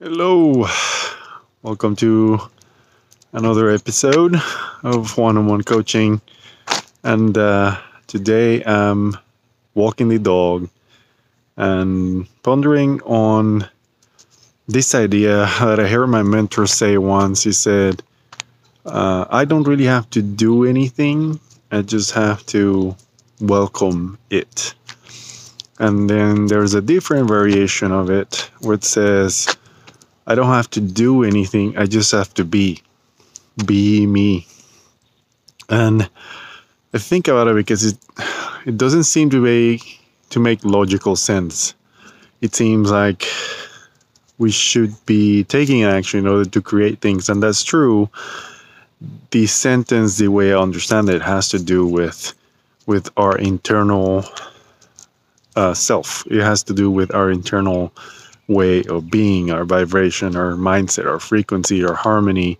Hello, welcome to another episode of one on one coaching. And uh, today I'm walking the dog and pondering on this idea that I heard my mentor say once. He said, uh, I don't really have to do anything, I just have to welcome it. And then there's a different variation of it where it says, I don't have to do anything. I just have to be. Be me. And I think about it because it it doesn't seem to be to make logical sense. It seems like we should be taking action in order to create things, and that's true. The sentence, the way I understand it, has to do with with our internal uh, self. It has to do with our internal way of being, our vibration, our mindset, our frequency, our harmony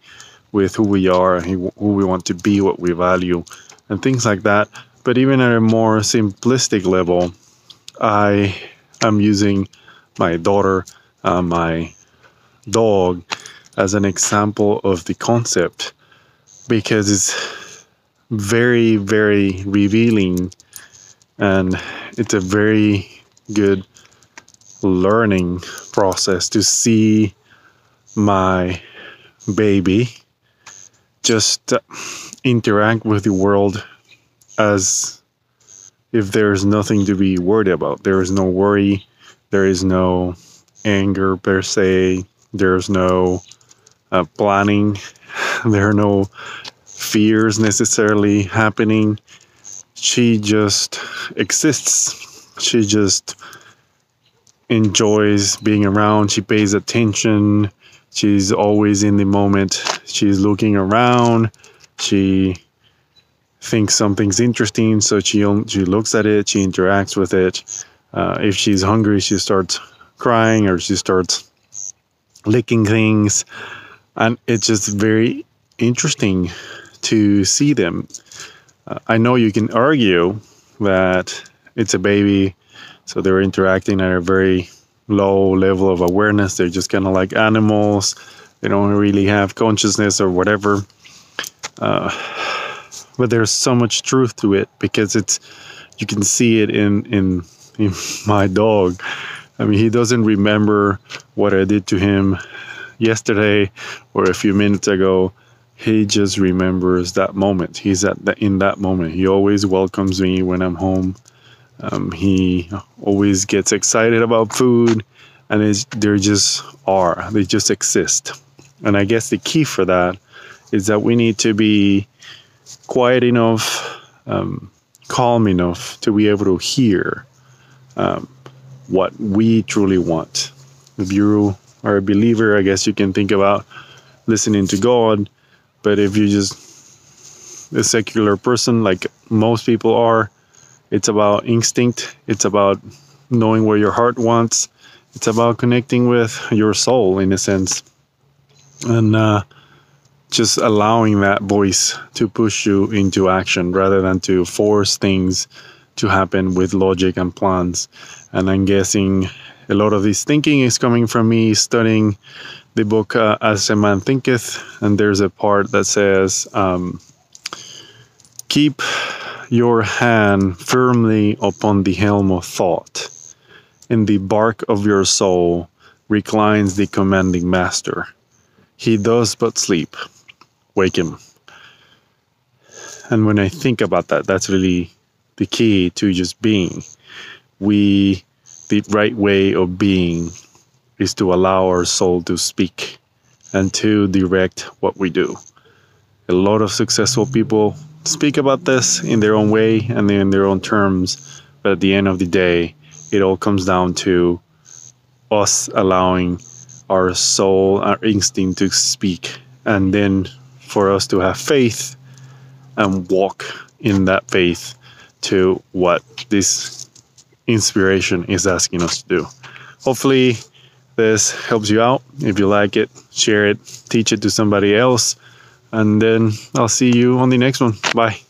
with who we are who we want to be, what we value, and things like that. But even at a more simplistic level, I am using my daughter, uh, my dog, as an example of the concept because it's very, very revealing and it's a very good learning process to see my baby just uh, interact with the world as if there's nothing to be worried about. There is no worry, there is no anger per se, there's no uh, planning, there are no fears necessarily happening. She just exists. She just enjoys being around. She pays attention. She's always in the moment. She's looking around. She thinks something's interesting, so she she looks at it. She interacts with it. Uh, if she's hungry, she starts crying or she starts licking things, and it's just very interesting to see them. Uh, I know you can argue that it's a baby so they're interacting at a very low level of awareness. They're just kind of like animals. They don't really have consciousness or whatever. Uh, but there's so much truth to it because it's you can see it in in, in my dog. I mean, he doesn't remember what I did to him yesterday or a few minutes ago. He just remembers that moment. He's at the, in that moment. He always welcomes me when I'm home. Um, he always gets excited about food, and it's, they just are. They just exist. And I guess the key for that is that we need to be quiet enough, um, calm enough to be able to hear um, what we truly want. If you are a believer, I guess you can think about listening to God. But if you're just a secular person, like most people are, it's about instinct. It's about knowing where your heart wants. It's about connecting with your soul in a sense. And uh, just allowing that voice to push you into action rather than to force things to happen with logic and plans. And I'm guessing a lot of this thinking is coming from me studying the book uh, As a Man Thinketh. And there's a part that says, um, Keep your hand firmly upon the helm of thought. In the bark of your soul reclines the commanding master. He does but sleep. Wake him. And when I think about that, that's really the key to just being. We, the right way of being is to allow our soul to speak and to direct what we do. A lot of successful people speak about this in their own way and in their own terms. But at the end of the day, it all comes down to us allowing our soul, our instinct to speak, and then for us to have faith and walk in that faith to what this inspiration is asking us to do. Hopefully, this helps you out. If you like it, share it, teach it to somebody else and then I'll see you on the next one. Bye.